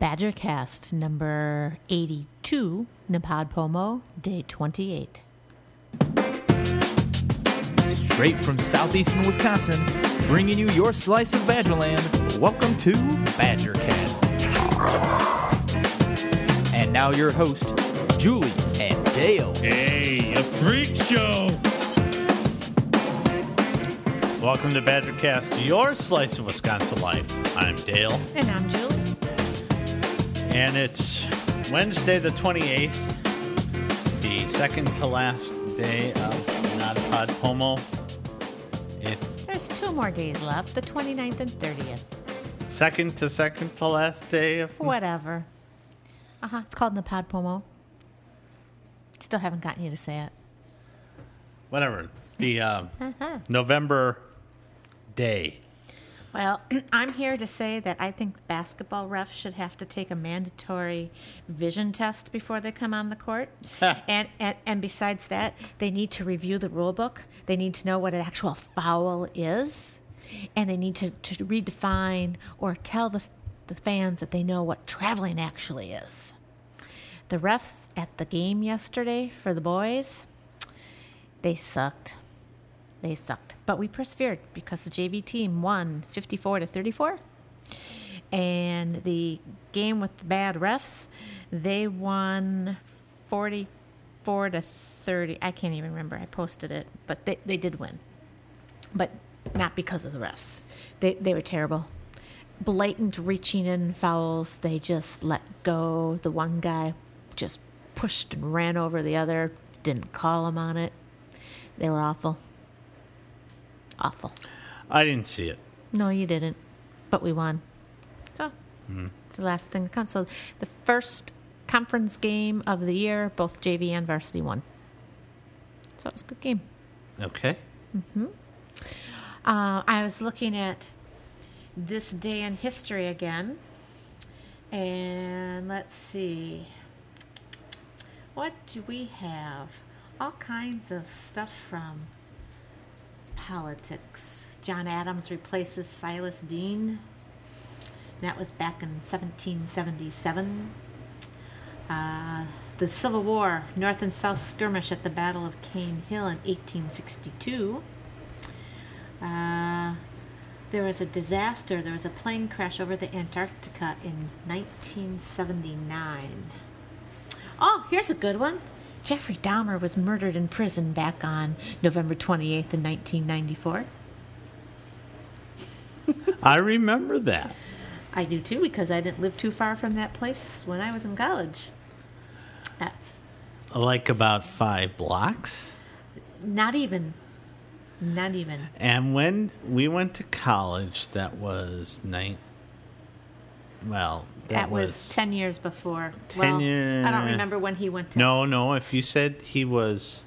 Badgercast number 82, Napod Pomo, day 28. Straight from southeastern Wisconsin, bringing you your slice of Badgerland. Welcome to Badgercast. And now your host, Julie and Dale. Hey, a freak show! Welcome to Badgercast, your slice of Wisconsin life. I'm Dale, And I'm Julie. And it's Wednesday the 28th, the second to last day of Not Pod Homo. It There's two more days left, the 29th and 30th. second to second to last day of Whatever. Uh huh. It's called Napod Pomo. Still haven't gotten you to say it. whatever the uh, November day. Well, I'm here to say that I think basketball refs should have to take a mandatory vision test before they come on the court. and, and and besides that, they need to review the rule book. They need to know what an actual foul is, and they need to, to redefine or tell the the fans that they know what traveling actually is. The refs at the game yesterday for the boys, they sucked. They sucked. But we persevered because the JV team won 54 to 34. And the game with the bad refs, they won 44 to 30. I can't even remember. I posted it, but they, they did win. But not because of the refs. They, they were terrible. Blatant reaching in fouls. They just let go. The one guy just pushed and ran over the other, didn't call him on it. They were awful. Awful. I didn't see it. No, you didn't. But we won. So, it's the last thing to come. So, the first conference game of the year, both JV and varsity won. So, it was a good game. Okay. Uh, I was looking at this day in history again. And let's see. What do we have? All kinds of stuff from politics. John Adams replaces Silas Deane. That was back in 1777. Uh, the Civil War, North and South skirmish at the Battle of Cane Hill in 1862. Uh, there was a disaster. There was a plane crash over the Antarctica in 1979. Oh, here's a good one. Jeffrey Dahmer was murdered in prison back on November 28th in 1994. I remember that. I do too because I didn't live too far from that place when I was in college. That's Like about five blocks. not even, not even. And when we went to college, that was nine. Well, that, That, was, 10 years before. 10 well, I don't remember when he went to. No, no. If you said he was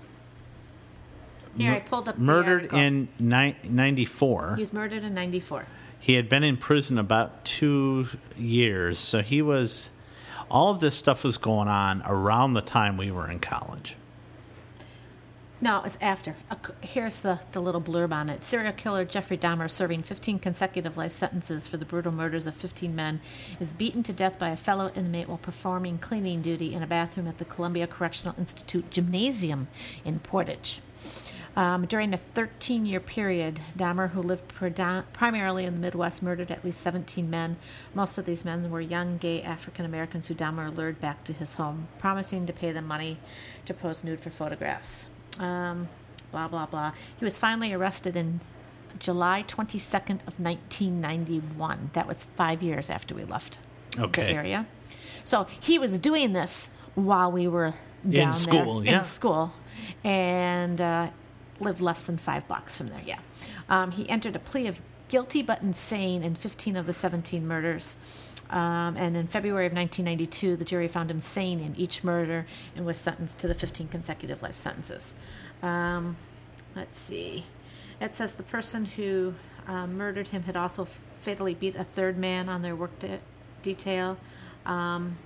Here, I pulled up murdered in ni- 94, He was murdered in 94. he had been in prison about two years. So he was. All of this stuff was going on around the time we were in college. No, it was after. Here's the, the little blurb on it. Serial killer Jeffrey Dahmer, serving 15 consecutive life sentences for the brutal murders of 15 men, is beaten to death by a fellow inmate while performing cleaning duty in a bathroom at the Columbia Correctional Institute Gymnasium in Portage. Um, during a 13 year period, Dahmer, who lived predom- primarily in the Midwest, murdered at least 17 men. Most of these men were young gay African Americans who Dahmer lured back to his home, promising to pay them money to pose nude for photographs. Um, blah, blah, blah. He was finally arrested in July 22nd of 1991. That was five years after we left Okay. the area. So he was doing this while we were In down school, there yeah. in school, and uh, lived less than five blocks from there. Yeah, um, he entered a plea of guilty but insane in 15 of the 17 murders. Um, and in February of 1992, the jury found him sane in each murder and was sentenced to the 15 consecutive life sentences. Um, let's see. It says the person who uh, murdered him had also fatally beat a third man on their work de- detail. Um,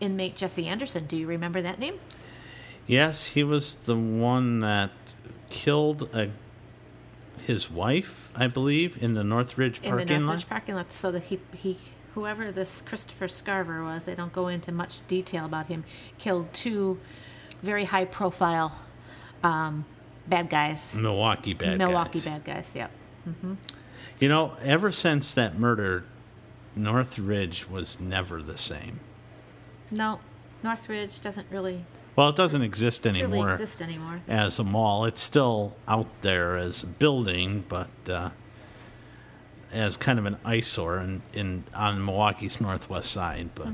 inmate Jesse Anderson. Do you remember that name? Yes, he was the one that killed a, his wife, I believe, in the Northridge parking lot. In the lot. Northridge parking lot, so that he he whoever this Christopher Scarver was, they don't go into much detail about him, killed two very high profile um, bad guys. Milwaukee bad guys. Milwaukee guys. bad guys, yep. You know, ever since that murder, Northridge was never the same. No, Northridge doesn't really Well, it doesn't exist anymore exist anymore. as a mall. It's still out there as a building, but uh, as kind of an eyesore in, in on Milwaukee's northwest side. But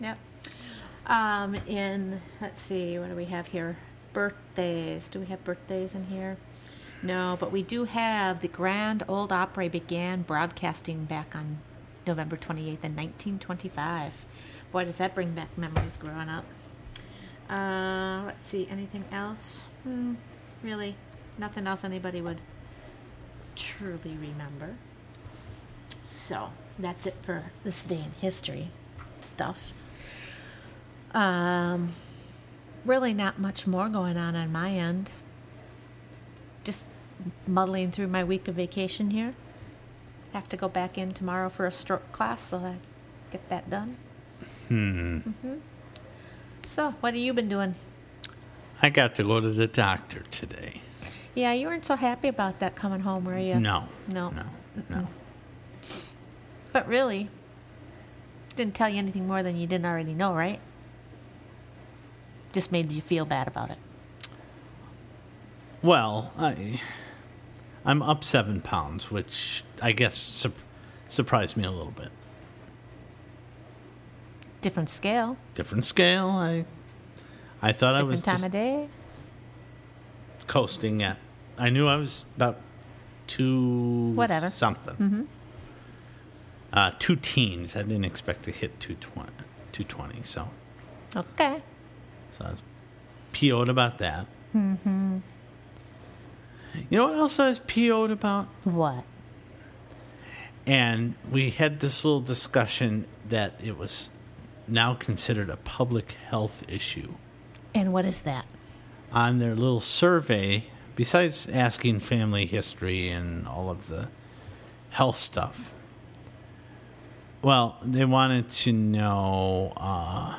Yep. Um, in let's see, what do we have here? Birthdays. Do we have birthdays in here? No, but we do have the Grand Ole Opry began broadcasting back on November 28th in 1925. Boy, does that bring back memories growing up. Uh, let's see, anything else? Hmm, really, nothing else anybody would truly remember. So that's it for this day in history stuff. Um, really not much more going on on my end. Just muddling through my week of vacation here. Have to go back in tomorrow for a stroke class, so I get that done. Hmm. So, what have you been doing? I got to go to the doctor today. Yeah, you weren't so happy about that coming home, were you? No, No. no, no. But really, didn't tell you anything more than you didn't already know, right? Just made you feel bad about it. Well, I I'm up seven pounds, which I guess sur- surprised me a little bit. Different scale, Different scale. I I thought I was different time just of day. coasting at. I knew I was about two Whatever. something. Mm-hmm. Uh, two teens. I didn't expect to hit 220, 220 so Okay. so I was PO'd about that. Mm-hmm. You know what else I was PO'd about? What? And we had this little discussion that it was now considered a public health issue. And what is that? On their little survey, besides asking family history and all of the health stuff, well, they wanted to know uh,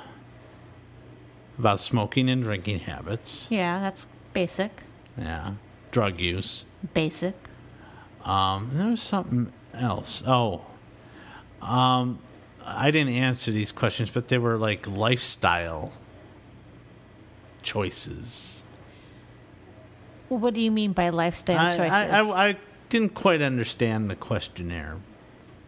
about smoking and drinking habits. Yeah, that's basic. Yeah. Drug use. Basic. Um, there was something else. Oh, um, I didn't answer these questions, but they were like lifestyle choices. What do you mean by lifestyle I, choices? I, I, I didn't quite understand the questionnaire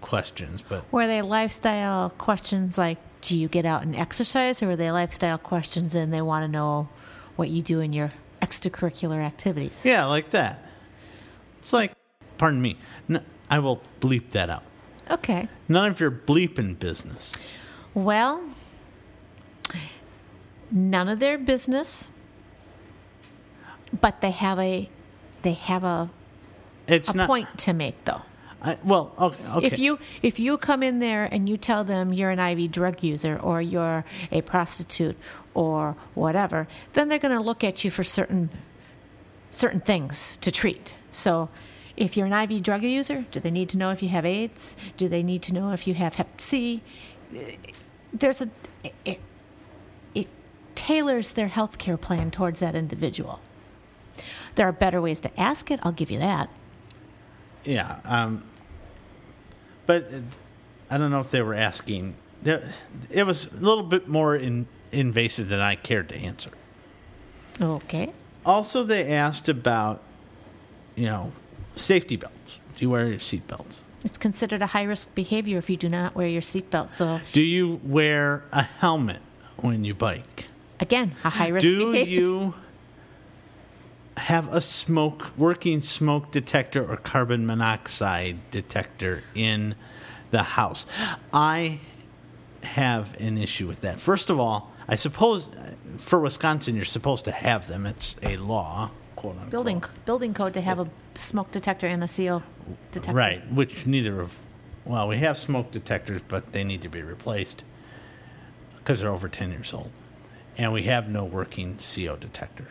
questions, but were they lifestyle questions like, do you get out and exercise, or were they lifestyle questions and they want to know what you do in your extracurricular activities? yeah, like that. It's like, pardon me, I will bleep that out. Okay. None of your bleeping business. Well, none of their business, but they have a they have a, It's a not. point to make though. I, well, okay, okay. If you if you come in there and you tell them you're an IV drug user or you're a prostitute or whatever, then they're going to look at you for certain certain things to treat. So, if you're an IV drug user, do they need to know if you have AIDS? Do they need to know if you have Hep C? There's a it, it tailors their health care plan towards that individual. There are better ways to ask it. I'll give you that. Yeah, um, but uh, I don't know if they were asking. It was a little bit more in, invasive than I cared to answer. Okay. Also, they asked about, you know, safety belts. Do you wear your seat belts? It's considered a high risk behavior if you do not wear your seatbelt. So, Do you wear a helmet when you bike? again, a high risk Do behavior. you have a smoke working smoke detector or carbon monoxide detector in the house? I have an issue with that. First of all, I suppose for Wisconsin you're supposed to have them. It's a law, quote unquote. building building code to have a smoke detector and a CO detector. Right, which neither of well, we have smoke detectors, but they need to be replaced because they're over 10 years old. And we have no working CO detector.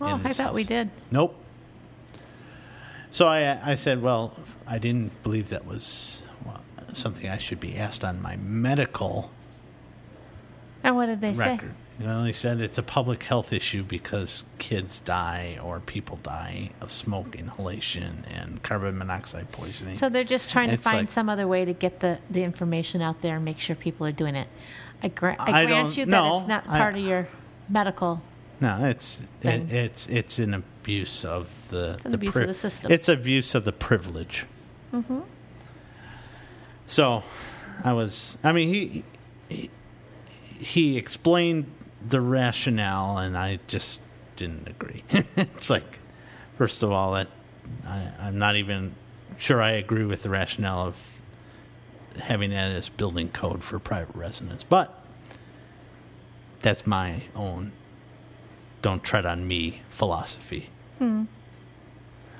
Oh, in I thought we did. Nope. So I, I said, well, I didn't believe that was. Something I should be asked on my medical And what did they say? record. Well, they said it's a public health issue because kids die or people die of smoke inhalation and carbon monoxide poisoning. So they're just trying to find like- some other way to get the, the information out there and make sure people are doing it. I, gra- I, I grant you that no, it's not I- part of your medical. No, it's it, it's it's an abuse of the the abuse of the system. It's abuse of the privilege. Mm-hmm. So, I was. I mean, he he, he explained the rationale, and I just didn't agree. it's like, first of all, that I, I'm not even sure I agree with the rationale of having that as building code for private residence, but that's my own don't tread on me philosophy.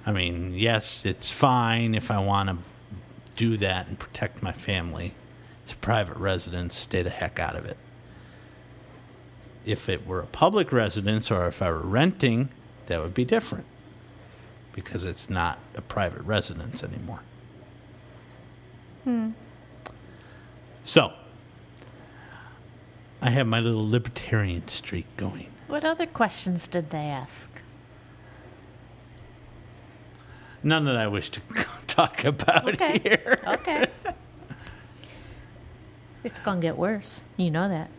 I mean, yes, it's fine if I want to do that and protect my family. It's a private residence, stay the heck out of it. If it were a public residence or if I were renting, that would be different because it's not a private residence anymore. Hmm. So, I have my little libertarian streak going. What other questions did they ask? None that I wish to talk about Okay. here. Okay. it's to get worse. You know that.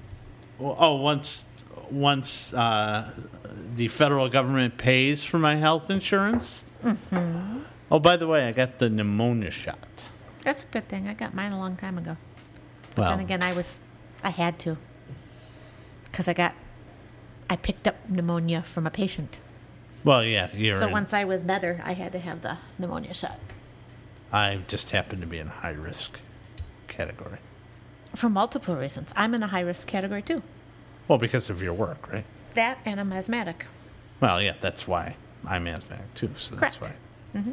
Well, Oh, once once uh, the federal government pays for my health insurance. Mm-hmm. Oh, by the way, I got the pneumonia shot. That's a good thing. I got mine a long time ago. Well, Then again, I was, I had to. Because I got, I picked up pneumonia from a patient. well, yeah, you're. So in- once I was better, I had to have the pneumonia shot. I just happen to be in a high risk category. For multiple reasons. I'm in a high risk category too. Well, because of your work, right? That and I'm asthmatic. Well, yeah, that's why I'm asthmatic too. So that's Correct. why. Mm-hmm.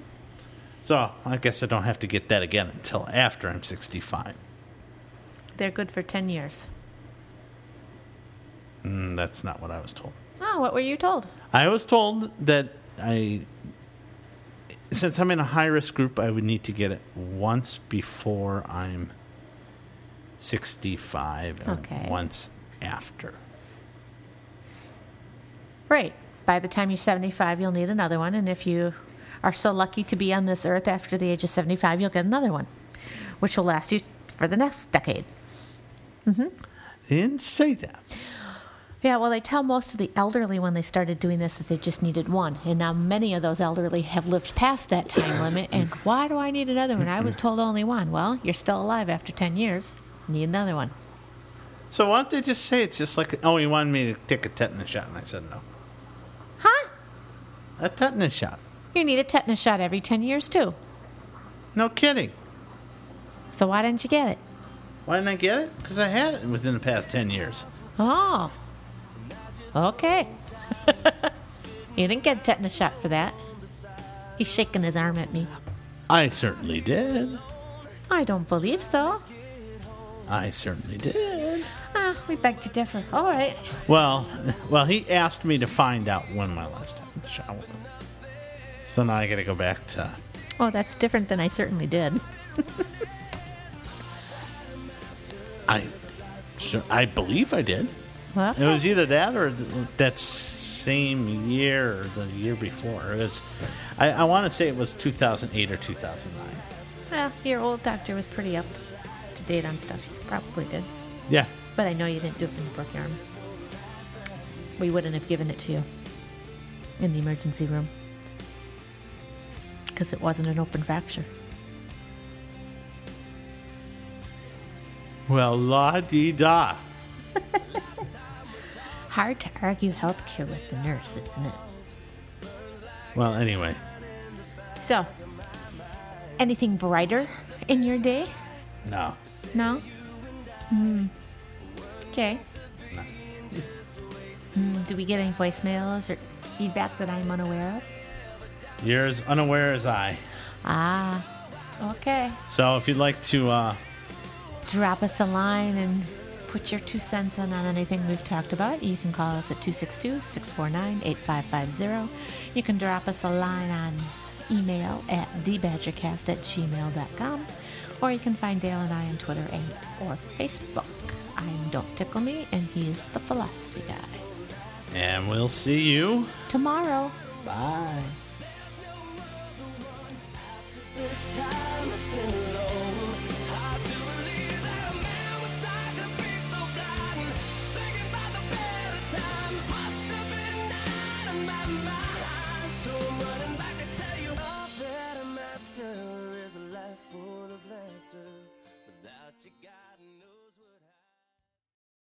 So I guess I don't have to get that again until after I'm 65. They're good for 10 years. Mm, that's not what I was told. Oh, what were you told? I was told that I, since I'm in a high risk group, I would need to get it once before I'm 65 and Okay. once after. Right. By the time you're 75, you'll need another one. And if you are so lucky to be on this earth after the age of 75, you'll get another one, which will last you for the next decade. They didn't say that. Yeah, well, they tell most of the elderly when they started doing this that they just needed one. And now many of those elderly have lived past that time limit. And why do I need another one? I was told only one. Well, you're still alive after 10 years. Need another one. So why don't they just say it's just like, oh, he wanted me to take a tetanus shot, and I said no. Huh? A tetanus shot? You need a tetanus shot every 10 years, too. No kidding. So why didn't you get it? Why didn't I get it? Because I had it within the past 10 years. Oh. Okay. you didn't get a tetanus shot for that. He's shaking his arm at me. I certainly did. I don't believe so. I certainly did. Ah, we beg to differ. All right. Well, well, he asked me to find out when my last tetanus shot was. So now I got to go back to. Oh, that's different than I certainly did. I, so I believe I did. Well, It was either that or that same year or the year before. It was. I, I want to say it was 2008 or 2009. well, your old doctor was pretty up to date on stuff. He probably did. Yeah. But I know you didn't do it when you broke your arm. We wouldn't have given it to you in the emergency room because it wasn't an open fracture. Well, la di da. Hard to argue healthcare with the nurse, isn't it? Well, anyway, So, anything brighter in your day? no. No? Hmm. Okay. Mm, do we get any voicemails or feedback that I'm unaware of? You're as unaware as I. Ah, okay. So if you'd like to, uh, Drop us a line and put your two cents in on anything we've talked about, you can call us at 262 649 8550. You can drop us a line on email at thebadgercast at gmail.com, or you can find Dale and I on Twitter and or Facebook. I'm Don't Tickle Me, and he's the philosophy guy. And we'll see you tomorrow. Bye.